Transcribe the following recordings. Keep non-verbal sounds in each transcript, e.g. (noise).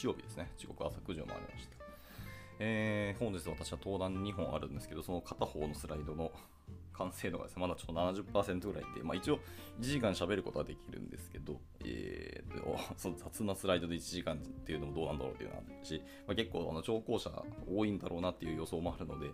日曜日ですね。時刻朝9時を回りました。えー、本日私は登壇2本あるんですけど、その片方のスライドの完成度がですね、まだちょっと70%ぐらいで、まあ一応1時間喋ることはできるんですけど、えー、その雑なスライドで1時間っていうのもどうなんだろうっていうのはあるし、まあ、結構あの聴講者多いんだろうなっていう予想もあるので、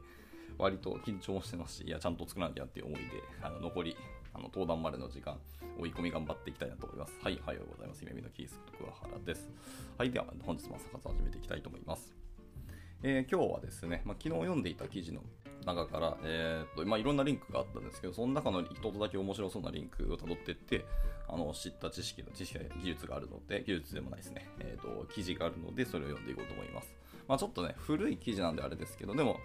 割と緊張もしてますし、いや、ちゃんと作らなきゃっていう思いで、あの残り、あの登壇までの時間、追い込み頑張っていきたいなと思います。はい、おはようございます。夢見のキースと桑原です。はい、では本日も朝活始めていきたいと思います。えー、今日はですね、まあ、昨日読んでいた記事の中から、えーとまあ、いろんなリンクがあったんですけど、その中の一つだけ面白そうなリンクをたどっていって、あの知った知識の知識技術があるので、技術でもないですね、えーと、記事があるので、それを読んでいこうと思います。まあ、ちょっとね、古い記事なんであれですけど、でも、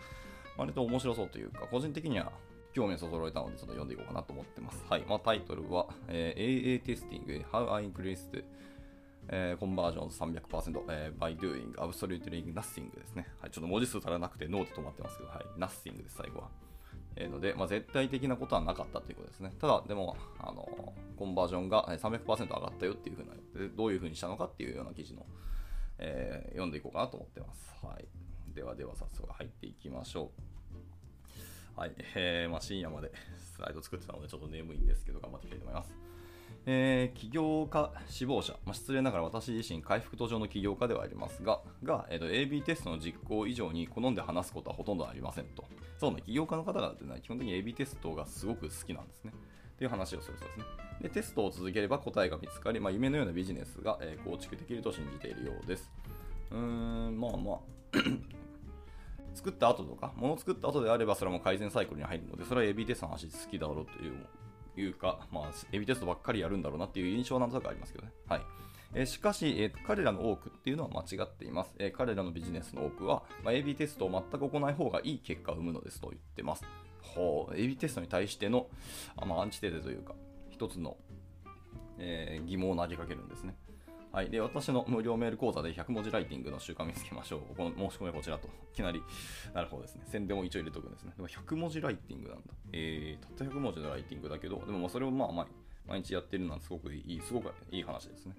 割と面白そうというか、個人的には興味をそそろえたので、ちょっと読んでいこうかなと思ってます。はい。まあ、タイトルは、えー、AA テスティング How I Increased えー、コンバージョン300%、えー、by doing absolutely nothing ですね。はい、ちょっと文字数足らなくてノーで止まってますけど、はい、nothing です、最後は。えー、ので、まあ、絶対的なことはなかったということですね。ただ、でも、あのコンバージョンが300%上がったよっていうふうな、どういうふうにしたのかっていうような記事の、えー、読んでいこうかなと思ってます。はい。ではでは早速入っていきましょう。はい。えー、まあ、深夜まで (laughs) スライド作ってたのでちょっと眠いんですけど、頑張っていきたいと思います。えー、起業家志望者、まあ、失礼ながら私自身回復途上の起業家ではありますが、が、えーと、AB テストの実行以上に好んで話すことはほとんどありませんと。そうね、起業家の方々ってのは基本的に AB テストがすごく好きなんですね。っていう話をするそうですね。で、テストを続ければ答えが見つかり、まあ、夢のようなビジネスが、えー、構築できると信じているようです。うーん、まあまあ作った後とか、物を作った後であれば、それも改善サイクルに入るので、それは AB テストの話好きだろうといういうか、まあ、エビテストばっかりやるんだろうなっていう印象はなんとなくありますけどね。はい。えー、しかし、えー、彼らの多くっていうのは間違っています。えー、彼らのビジネスの多くは、まあ、AB テストを全く行ない方がいい結果を生むのですと言ってます。ほう、AB テストに対しての、あまあ、アンチテーゼというか、一つの、え疑問を投げかけるんですね。はい、で私の無料メール講座で100文字ライティングの習慣見つけましょう。この申し込みはこちらと。(laughs) いきなり、(laughs) なるほどですね。宣伝を一応入れとくんですね。でも100文字ライティングなんだ。えー、たった100文字のライティングだけど、でもまあそれをまあ毎毎日やってるのはすごくいい、すごくいい話ですね。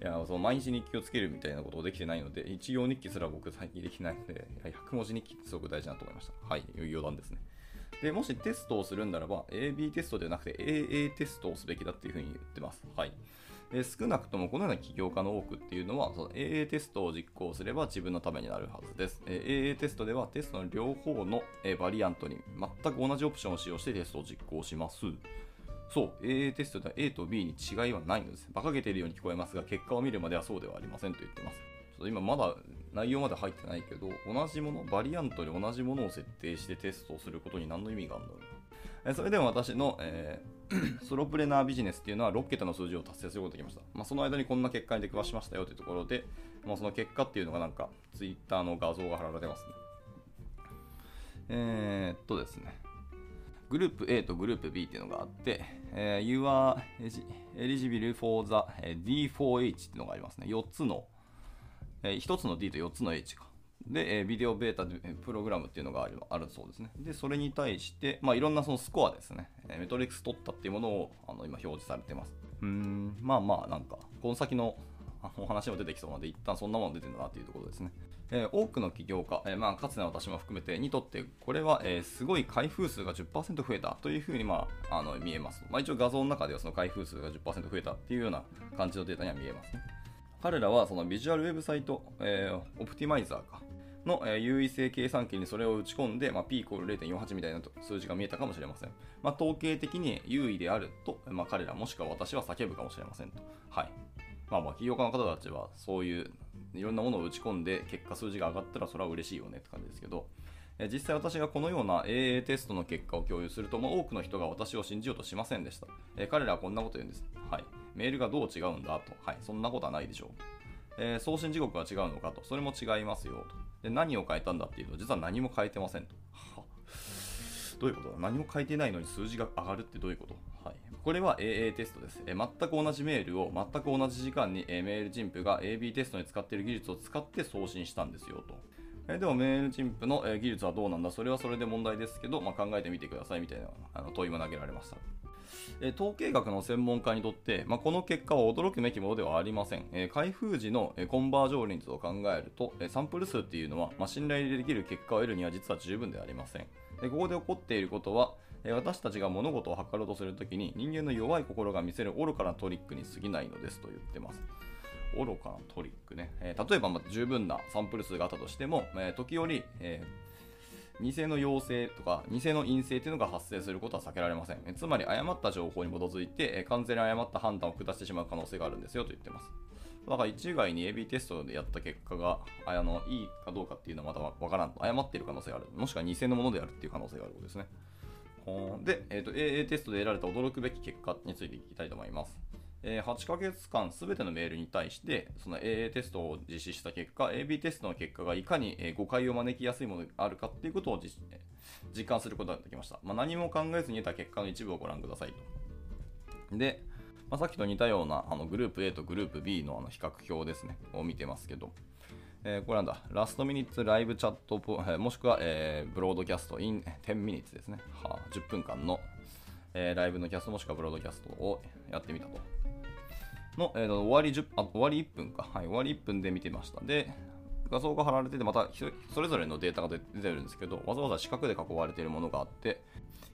いや、その毎日日記をつけるみたいなことをできてないので、一行日記すら僕最近できないので、100文字日記ってすごく大事だと思いました。はい、余談ですね。で、もしテストをするんならば、AB テストではなくて AA テストをすべきだっていうふうに言ってます。はい。え少なくともこのような起業家の多くっていうのはその AA テストを実行すれば自分のためになるはずです、え AA テストではテストの両方の、えバリアントに全く同じオプションを使用してテストを実行しますそう、AA テストでは A と B に違いはないのです。馬鹿げているように聞こえますが、結果を見るまではそうではありませんと言ってます。ちょっと今まだ内容まで入ってないけど、同じもの、バリアントに同じものを設定してテストをすることに何の意味があるんだろうそれでも私の、えー、(clears throat) ソロプレナービジネスっていうのは6桁の数字を達成することができました。まあ、その間にこんな結果に出くわしましたよというところで、まあ、その結果っていうのがなんか、ツイッターの画像が貼られてますね。えー、っとですね。グループ A とグループ B っていうのがあって、えー、You are eligible for the D4H っていうのがありますね。4つの、えー、1つの D と4つの H か。で、えビデオベータプログラムっていうのがあるあるそうですね。で、それに対して、まあ、いろんなそのスコアですね、えメトリックス取ったっていうものをあの今表示されてます。うん、まあまあ、なんか、この先のお話も出てきそうなので、一旦そんなもの出てるんだなっていうところですね。えー、多くの起業家、えー、まあ、かつての私も含めてにとって、これは、えー、すごい開封数が10%増えたというふうに、まあ、あの見えます。まあ、一応画像の中ではその開封数が10%増えたっていうような感じのデータには見えますね。彼らはそのビジュアルウェブサイト、えー、オプティマイザーかの、え、優位性計算機にそれを打ち込んで、まあ、P イコール0.48みたいな数字が見えたかもしれません。まあ、統計的に優位であると、まあ、彼らもしくは私は叫ぶかもしれませんと。はい。まあまあ、起業家の方たちはそういういろんなものを打ち込んで結果数字が上がったらそれは嬉しいよねって感じですけど、え実際私がこのような AA テストの結果を共有すると、まあ、多くの人が私を信じようとしませんでした。え彼らはこんなこと言うんです。はい。メールがどう違うんだと。はい。そんなことはないでしょう。えー、送信時刻は違うのかと。それも違いますよと。で何を変えたんだっていうと、実は何も変えてませんと。どういうことだ？何も書いてないのに数字が上がるってどういうこと？はい。これは AA テストです。え全く同じメールを全く同じ時間に、えメール陳腐が AB テストに使っている技術を使って送信したんですよと。えでもメール陳腐の、え技術はどうなんだ？それはそれで問題ですけど、まあ、考えてみてくださいみたいなあの問いも投げられました。え統計学の専門家にとって、まあ、この結果は驚くべきものではありません。え開封時のえコンバージョン率を考えると、えサンプル数っていうのは、まあ、信頼できる結果を得るには実は十分ではありません。でここで起こっていることは、え私たちが物事を測ろうとするときに人間の弱い心が見せる愚かなトリックに過ぎないのですと言ってます。愚かなトリックね。えー例えば、まあ、十分なサンプル数があったとしても、えー時折、えー偽の陽性とか偽の陰性というのが発生することは避けられません。つまり誤った情報に基づいて完全に誤った判断を下してしまう可能性があるんですよと言ってます。だから一概に AB テストでやった結果があのいいかどうかっていうのはまだわからんと。誤っている可能性がある。もしくは偽のものであるっていう可能性があることですね。で、えーと、AA テストで得られた驚くべき結果についていきたいと思います。え8ヶ月間すべてのメールに対してその AA テストを実施した結果 AB テストの結果がいかにえ誤解を招きやすいものがあるかっていうことを実感することができました、まあ、何も考えずに得た結果の一部をご覧くださいとで、まあ、さっきと似たようなあのグループ A とグループ B のあの比較表ですねを見てますけどえーこれなんだ、ラストミニッツライブチャットポ、えーもしくは、えーブロードキャスト in 10ミニッツですね。はあ、10分間の、えーライブのキャストもしくはブロードキャストをやってみたと。の、えー終わり10あ終わり1分か、はい、終わり1分で見てました。で、画像が貼られてて、またそれぞれのデータが出てるんですけど、わざわざ四角で囲われているものがあって、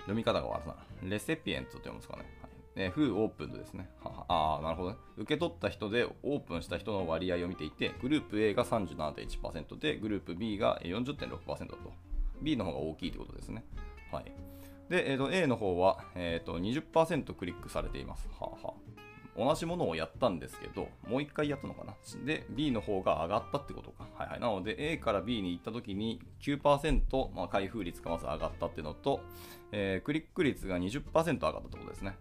読み方が悪いな。レセピエントって読むんですかね。はいえー、フーオープンですね。ははああ、なるほどね。受け取った人でオープンした人の割合を見ていて、グループ A が37.1%で、グループ B が40.6%と。B の方が大きいということですね。はい。で、えー、と A の方は、えー、と20%クリックされています。はは同じものをやったんですけど、もう一回やったのかな？で、B の方が上がったってことか。はいはい。なので、A から B に行った時に9%、まあ、開封率がまず上がったっていうのと、えークリック率が20%上がったってことですね。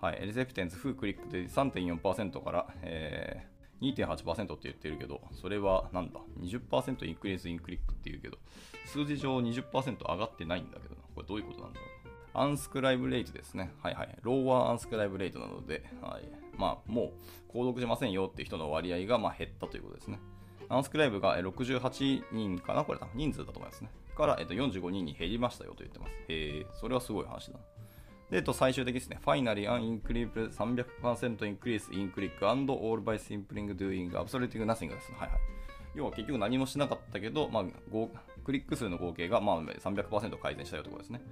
はい。レセプテンス、フークリックで3.4%から、えー2.8%って言ってるけど、それはなんだ ?20% インクリースインクリックって言うけど、数字上20%上がってないんだけどな。これどういうことなんだろう？アンスクライブレートですね。はいはい。ローワーアンスクライブレートなので、はい。まあ、もう、購読しませんよっていう人の割合がまあ減ったということですね。アンスクライブが68人かな？これだ。人数だと思いますね。から、えっと、45人に減りましたよと言ってます。へえ、それはすごい話だな。で、えっと、最終的ですね。Finally, an increase 300% increase in click and all by simply doing absolutely nothing です。はいはい。要は結局何もしなかったけど、まあ、クリック数の合計がまあ300%改善したよということですね。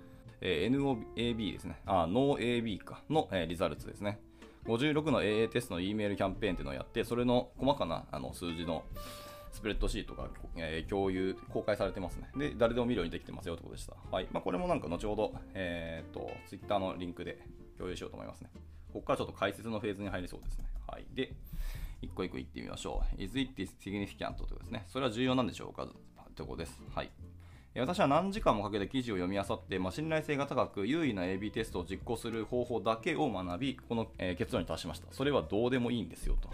えー NOAB ですね。あ、NoAB かの、えーリザルツですね。56の AA テストの E メールキャンペーンっていうのをやって、それの細かなあの数字のスプレッドシートが、えー共有、公開されてますね。で、誰でも見るようにできてますよということでした。はい。まあ、これもなんか後ほど、えーっと、Twitter のリンクで共有しようと思いますね。ここからちょっと解説のフェーズに入りそうですね。はい。で、一個一個言ってみましょう。Is it significant? ということですね。それは重要なんでしょうか？というころです。はい。私は何時間もかけて記事を読み漁って、まあ、信頼性が高く優位な AB テストを実行する方法だけを学び、この、えー結論に達しました。それはどうでもいいんですよと。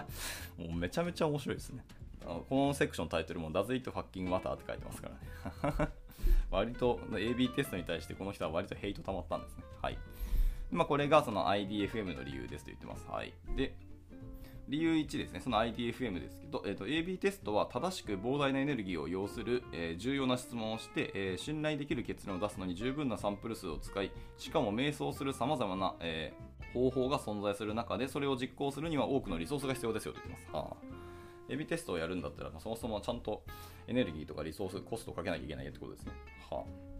(laughs) もうめちゃめちゃ面白いですね。あのこのセクションタイトルも Does it fucking matter? って書いてますからね。(laughs) 割と AB テストに対してこの人は割とヘイト溜まったんですね。はい。まあ、これがその IDFM の理由ですと言ってます。はい。で、理由1ですね、その IDFM ですけど、えーと、AB テストは正しく膨大なエネルギーを要する、えー重要な質問をして、えー信頼できる結論を出すのに十分なサンプル数を使い、しかも迷走するさまざまな、えー方法が存在する中で、それを実行するには多くのリソースが必要ですよと言ってます。はあ AB テストをやるんだったら、そもそもちゃんとエネルギーとかリソース、コストをかけなきゃいけないってことですね。はあ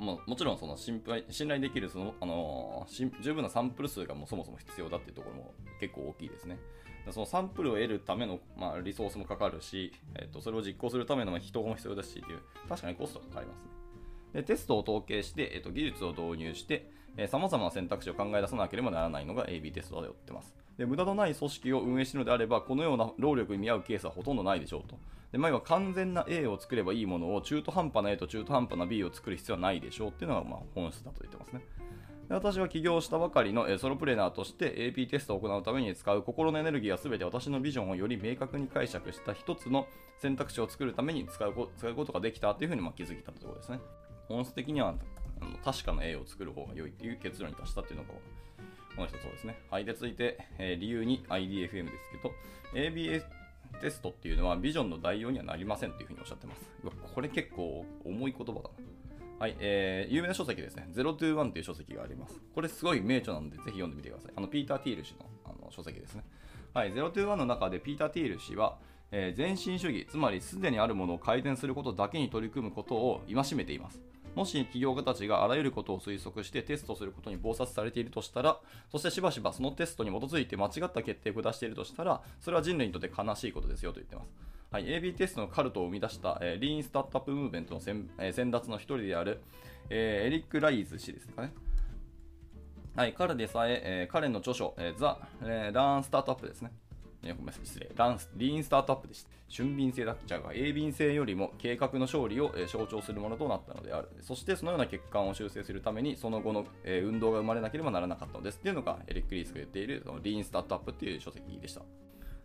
ま、もちろんその信頼信頼できるその、あのー十分なサンプル数がもうそもそも必要だっていうところも結構大きいですね。そのサンプルを得るための、まあ、リソースもかかるし、えっとそれを実行するための人も必要だしっていう、確かにコストがかかりますね。でテストを統計して、えっと技術を導入して、さまざまな選択肢を考え出さなければならないのが AB テストだと言ってます。で無駄のない組織を運営しているのであれば、このような労力に見合うケースはほとんどないでしょうと。でまあ、要は完全な A を作ればいいものを中途半端な A と中途半端な B を作る必要はないでしょうっていうのがま本質だと言ってますね。で私は起業したばかりのソロプレーナーとして AP テストを行うために使う心のエネルギーは全て私のビジョンをより明確に解釈した一つの選択肢を作るために使うこ使うことができたというふうにま気づいたということですね。本質的にはあの確かな A を作る方が良いという結論に達したというのがこの人そうですね。はい。で、続いて、えー理由に IDFM ですけど、ABA テストっていうのはビジョンの代用にはなりませんというふうにおっしゃってます。うわこれ結構重い言葉だな。はい、えー、有名な書籍ですね。0 to 1という書籍があります。これすごい名著なので、ぜひ読んでみてください。あの、ピーター・ティール氏のあの書籍ですね。はい、0 to 1の中でピーター・ティール氏は、えー、前進主義、つまりすでにあるものを改善することだけに取り組むことを戒めています。もし企業家たちがあらゆることを推測してテストすることに忙殺されているとしたら、そしてしばしばそのテストに基づいて間違った決定を下しているとしたら、それは人類にとって悲しいことですよと言っています。はい、AB テストのカルトを生み出した、えー、リーンスタートアップムーブメントの先,、えー、先達の一人である、えー、エリック・ライズ氏ですかね。はい、彼でさええー、彼の著書、えー、ザ・えー、ラーン・スタートアップですね。えごめんなさい、失礼。ランス、リーンスタートアップでした。俊敏性だったが、鋭敏性よりも計画の勝利を、え象徴するものとなったのである。そしてそのような欠陥を修正するために、その後の、え運動が生まれなければならなかったのです。っていうのが、エリック・リースが言っている、そのリーンスタートアップっていう書籍でした。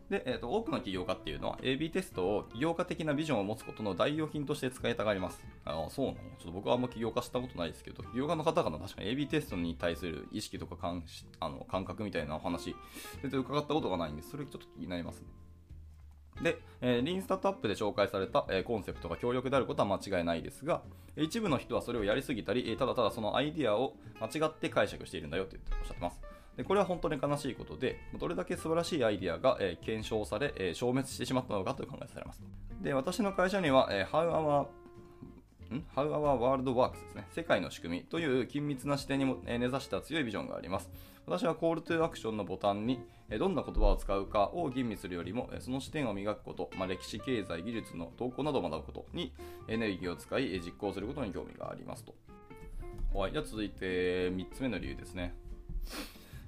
で、えーと、多くの起業家っていうのは AB テストを起業家的なビジョンを持つことの代用品として使いたがります。ああ、そうなんや。ちょっと僕はあんま起業家したことないですけど、起業家の方々の確かに AB テストに対する意識とか感あの感覚みたいなお話、全然伺ったことがないんで、それちょっと気になりますね。で、えー、リーンスタートアップで紹介された、えー、コンセプトが強力であることは間違いないですが、一部の人はそれをやりすぎたり、ただただそのアイディアを間違って解釈しているんだよっておっしゃってます。でこれは本当に悲しいことで、どれだけ素晴らしいアイディアが、えー、検証され、えー、消滅してしまったのかと考えされます。で、私の会社には、えー、How Our How Our World Works ですね。世界の仕組みという緊密な視点にも根ざした強いビジョンがあります。私は Call to Action のボタンにどんな言葉を使うかを吟味するよりも、その視点を磨くこと、まあ、歴史、経済、技術の投稿などを学ぶことにエネルギーを使い実行することに興味がありますと。はい、じゃあ続いて3つ目の理由ですね。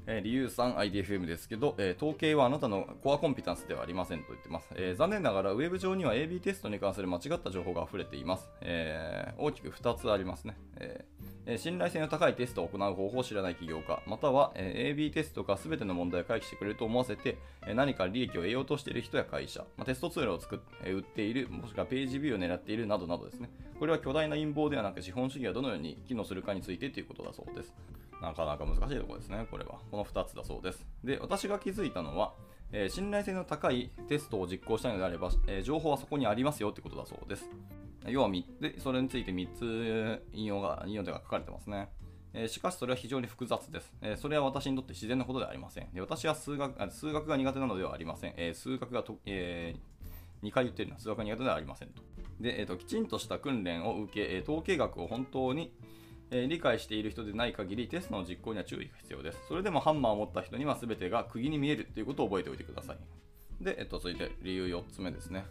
えー、理由3、IDFM ですけど、えー、統計はあなたのコアコンピタンスではありませんと言ってます。えー、残念ながら、ウェブ上には AB テストに関する間違った情報が溢れています。え大きく2つありますね。え信頼性の高いテストを行う方法を知らない企業家、または、え AB テストが全ての問題を回避してくれると思わせて、え何か利益を得ようとしている人や会社、まあ、テストツールを作っ、え売っている、もしくはページビューを狙っているなどなどですね。これは巨大な陰謀ではなく資本主義がどのように機能するかについてということだそうです。なかなか難しいところですね、これは。この2つだそうです。で、私が気づいたのは、えー、信頼性の高いテストを実行したいのであれば、えー、情報はそこにありますよということだそうです。要はで、それについて3つ引用が、引用でが書かれてますね。えー、しかしそれは非常に複雑です、えー、それは私にとって自然なことではありません。で私は数学数学が苦手なのではありません。えー、数学がと、え2回言ってるのは数学が苦手ではありませんと。で、えーと、きちんとした訓練を受け、統計学を本当にえ、理解している人でない限りテストの実行には注意が必要です。それでもハンマーを持った人には全てが釘に見えるということを覚えておいてください。で、えっと、続いて理由4つ目ですね。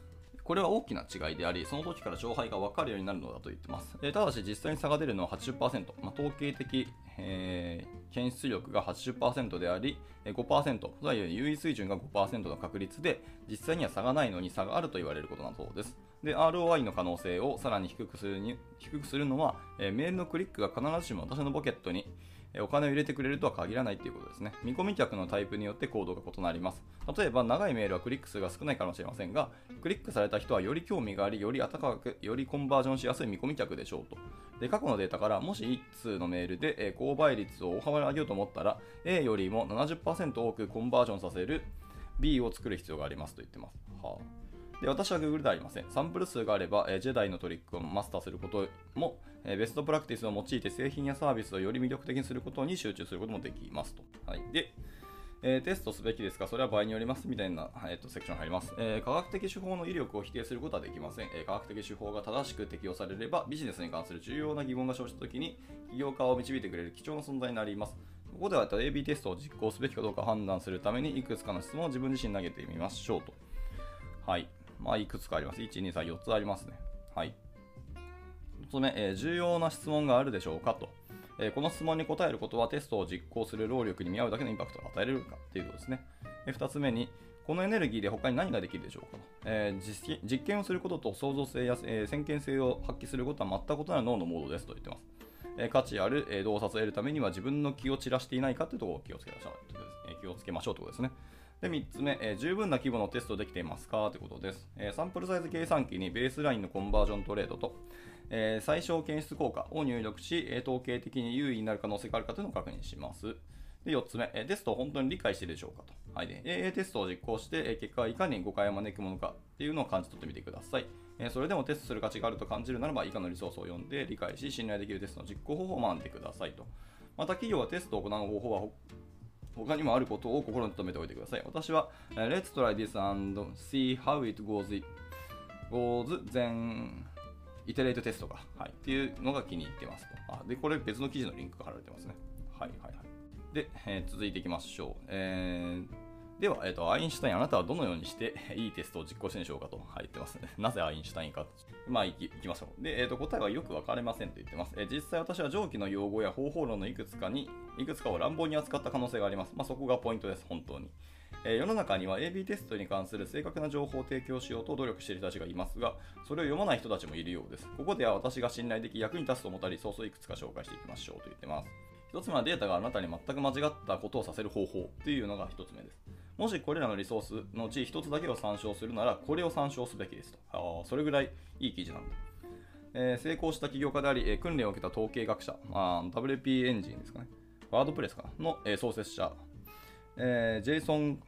これは大きな違いであり、その時から勝敗が分かるようになるのだと言っています。え、ただし、実際に差が出るのは80%、まあ、統計的、えー、検出力が80%であり、5%、つまり優位水準が5%の確率で、実際には差がないのに差があると言われることなそうです。で、ROI の可能性をさらに低くするに低くするのは、えー、メールのクリックが必ずしも私のポケットにお金を入れてくれるとは限らないということですね。見込み客のタイプによって行動が異なります。例えば、長いメールはクリック数が少ないかもしれませんが、クリックされた人はより興味があり、より温かく、よりコンバージョンしやすい見込み客でしょうと。で、過去のデータから、もし1通のメールで、え購買率を大幅に上げようと思ったら、A よりも70%多くコンバージョンさせる B を作る必要がありますと言ってます。はあで私は Google ではありません。サンプル数があれば、えー、ジェダイのトリックをマスターすることも、えー、ベストプラクティスを用いて製品やサービスをより魅力的にすることに集中することもできますと。はい、で、えー、テストすべきですか？それは場合によりますみたいな、えーと、セクション入ります、えー、科学的手法の威力を否定することはできません、えー、科学的手法が正しく適用されればビジネスに関する重要な疑問が生じたときに起業家を導いてくれる貴重な存在になります。ここでは AB テストを実行すべきかどうか判断するためにいくつかの質問を自分自身投げてみましょうと。はい。まあ、いくつかあります。1、2、3、4つありますね。はい。1つ目、えー、重要な質問があるでしょうかと。えー、この質問に答えることはテストを実行する労力に見合うだけのインパクトを与えれるかということですね。え、2つ目に、このエネルギーで他に何ができるでしょうかと、えー、実験をすることと創造性や、えー、先見性を発揮することは全く異なる脳のモードですと言ってます。えー、価値ある、え、洞察を得るためには自分の気を散らしていないかというところを気をつけましょう、え、気をつけましょうということですね。で、3つ目、えー、十分な規模のテストできていますか？ということです、えー、サンプルサイズ計算機にベースラインのコンバージョントレードと、えー、最小検出効果を入力し、え統計的に優位になる可能性があるかというのを確認します。で、4つ目、えテストを本当に理解しているでしょうかと。はい、で AA テストを実行して、え結果はいかに誤解を招くものかっていうのを感じ取ってみてください。えそれでもテストする価値があると感じるならば以下のリソースを読んで理解し信頼できるテストの実行方法を学んでくださいとまた企業がテストを行う方法は他にもあることを心に留めておいてください。私は、えー Let's try this and see how it goes, it goes then iterate テストか、はい、っていうのが気に入ってますと。あでこれ別の記事のリンクが貼られてますね。はいはいはい。で、えー続いていきましょう。えーでは、えーと、アインシュタイン、あなたはどのようにして (laughs) いいテストを実行してんでしょうかと入ってますね。(laughs) なぜアインシュタインか。まあ、いきいきましょう。で、えーと、答えはよく分かれませんと言ってます。え実際私は上記の用語や方法論のいくつかに、いくつかを乱暴に扱った可能性があります。まあ、そこがポイントです、本当に。え世の中には AB テストに関する正確な情報を提供しようと努力している人たちがいますが、それを読まない人たちもいるようです。ここでは私が信頼でき役に立つと思ったリソースをいくつか紹介していきましょうと言ってます。一つ目はデータがあなたに全く間違ったことをさせる方法というのが一つ目です。もしこれらのリソースのうち一つだけを参照するなら、これを参照すべきですと。あそれぐらいいい記事なんだ。えー成功した起業家であり、えー訓練を受けた統計学者、まあ、WP エンジンですかね、ワードプレスかな？の、えー創設者、えジェイソン・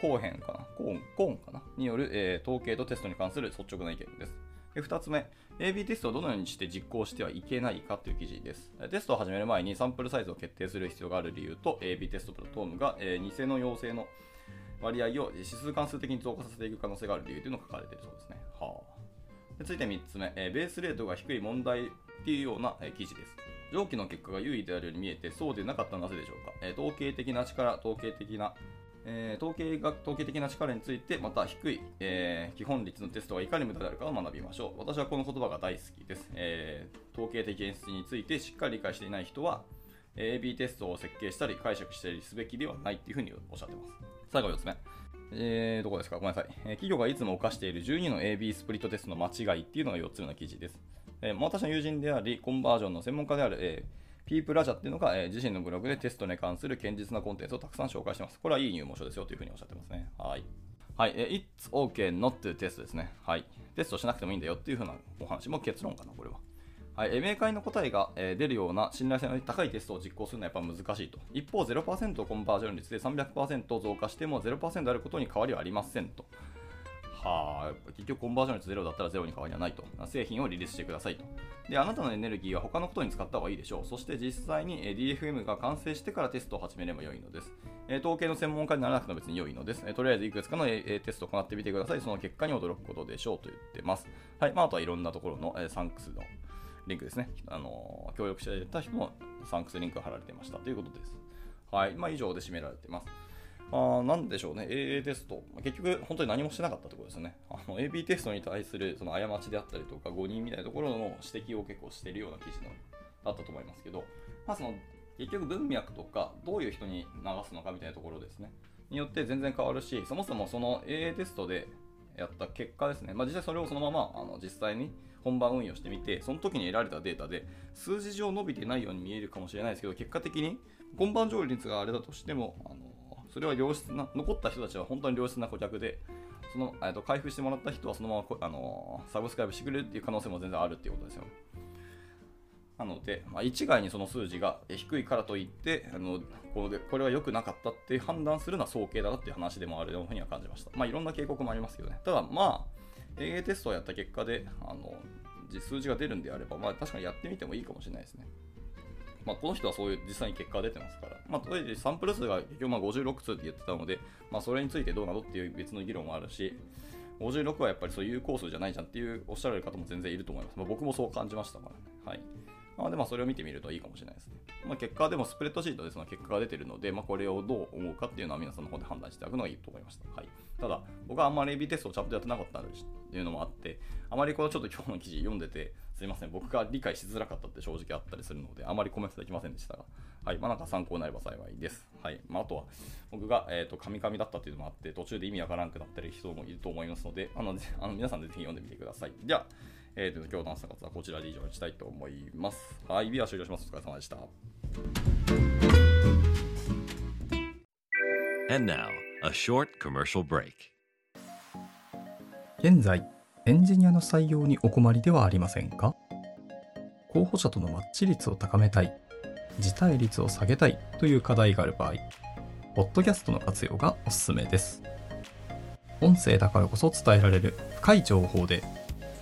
コーヘンかな、コーンコーンかな？による、え統計とテストに関する率直な意見です。で2つ目、AB テストをどのようにして実行してはいけないかという記事です。テストを始める前にサンプルサイズを決定する必要がある理由と、AB テストプラットフォームが、え偽の陽性の割合を指数関数的に増加させていく可能性がある理由というのが書かれているそうですね。はあ、で続いて3つ目、えーベースレートが低い問題っていうような、えー記事です。上記の結果が優位であるように見えて、そうでなかったのはなぜでしょうか？えー統計的な力、統計的な、え統計が統計的な力について、また低い、え基本率のテストがいかに無駄であるかを学びましょう。私はこの言葉が大好きです。え統計的演出についてしっかり理解していない人は、AB テストを設計したり解釈したりすべきではないっていうふうにおっしゃってます。最後4つ目。えー、どこですか？ごめんなさい、えー企業がいつも犯している12の AB スプリットテストの間違いっていうのが4つ目の記事です。えー私の友人であり、コンバージョンの専門家である、えーピープラジャっていうのが、えー自身のブログでテストに関する堅実なコンテンツをたくさん紹介してます。これはいい入門書ですよというふうにおっしゃってますね。はい。はい、えー It's okay not to test ですね。はい。テストしなくてもいいんだよっていうふうなお話も結論かな、これは。はい、えー明快な答えが、え出るような信頼性の高いテストを実行するのはやっぱ難しいと。一方、0%コンバージョン率で300%増加しても0%あることに変わりはありませんと。はあ、結局コンバージョン率ゼロだったらゼロに変わりはないと。製品をリリースしてくださいと。で、あなたのエネルギーは他のことに使った方がいいでしょう。そして実際に DFM が完成してからテストを始めれば良いのです。え統計の専門家にならなくても別に良いのです。えとりあえずいくつかの、えーえーテストを行ってみてください。その結果に驚くことでしょうと言ってます。はい。まあ、あとはいろんなところの、えサンクスのリンクですね。あの協力していた人のサンクスリンクが貼られていましたということです。はい。まあ、以上で締められています。あなんでしょうね、AA テスト、結局、本当に何もしてなかったってことですね。AB テストに対するその過ちであったりとか、誤認みたいなところの指摘を結構しているような記事のだったと思いますけど、まあ、その結局、文脈とか、どういう人に流すのかみたいなところですね、によって全然変わるし、そもそもその AA テストでやった結果ですね、まあ、実際それをそのままあの実際に本番運用してみて、その時に得られたデータで、数字上伸びてないように見えるかもしれないですけど、結果的に本番上率があれだとしても、あのそれは良質な、残った人たちは本当に良質な顧客で、その、えっと開封してもらった人はそのままあのサブスクライブしてくれるっていう可能性も全然あるっていうことですよ。なので、まあ、一概にその数字が低いからといってあのこれこれは良くなかったって判断するのは早計だなっていう話でもあるようには感じました。まあ、いろんな警告もありますけどね。ただ、まあ、AA テストをやった結果であの数字が出るんであれば、まあ、確かにやってみてもいいかもしれないですね。まあ、この人はそういう実際に結果が出てますから、まあ、とりあえずサンプル数が結局まあ56通って言ってたので、まあ、それについてどうなのっていう別の議論もあるし、56はやっぱりそういう有効数じゃないじゃんっていうおっしゃられる方も全然いると思います。まあ、僕もそう感じましたからね。はい。まあ、でまあそれを見てみるといいかもしれないですね。まあ、結果でもスプレッドシートでその結果が出てるので、まあ、これをどう思うかっていうのは皆さんの方で判断していただくのがいいと思いました。はい。ただ、僕はあんまり AB テストをちゃんとやってなかったっていうのもあって、あまりこのちょっと今日の記事読んでて、すいません、僕が理解しづらかったって正直あったりするので、あまりコメントできませんでしたが、はい。まあ、なんか参考になれば幸いです。はい。まあ、あとは、僕が、えっ、と、カミカミだったっていうのもあって、途中で意味わからんくなったり人もいると思いますので、あの、あの皆さんでぜひ読んでみてください。じゃ、えー、と今日の朝活はこちらで以上にしたいと思います。はい、ビア終了します。お疲れ様でした。And now, a short commercial break. 現在、エンジニアの採用にお困りではありませんか？候補者とのマッチ率を高めたい、辞退率を下げたいという課題がある場合、ポッドキャストの活用がおすすめです。音声だからこそ伝えられる深い情報で、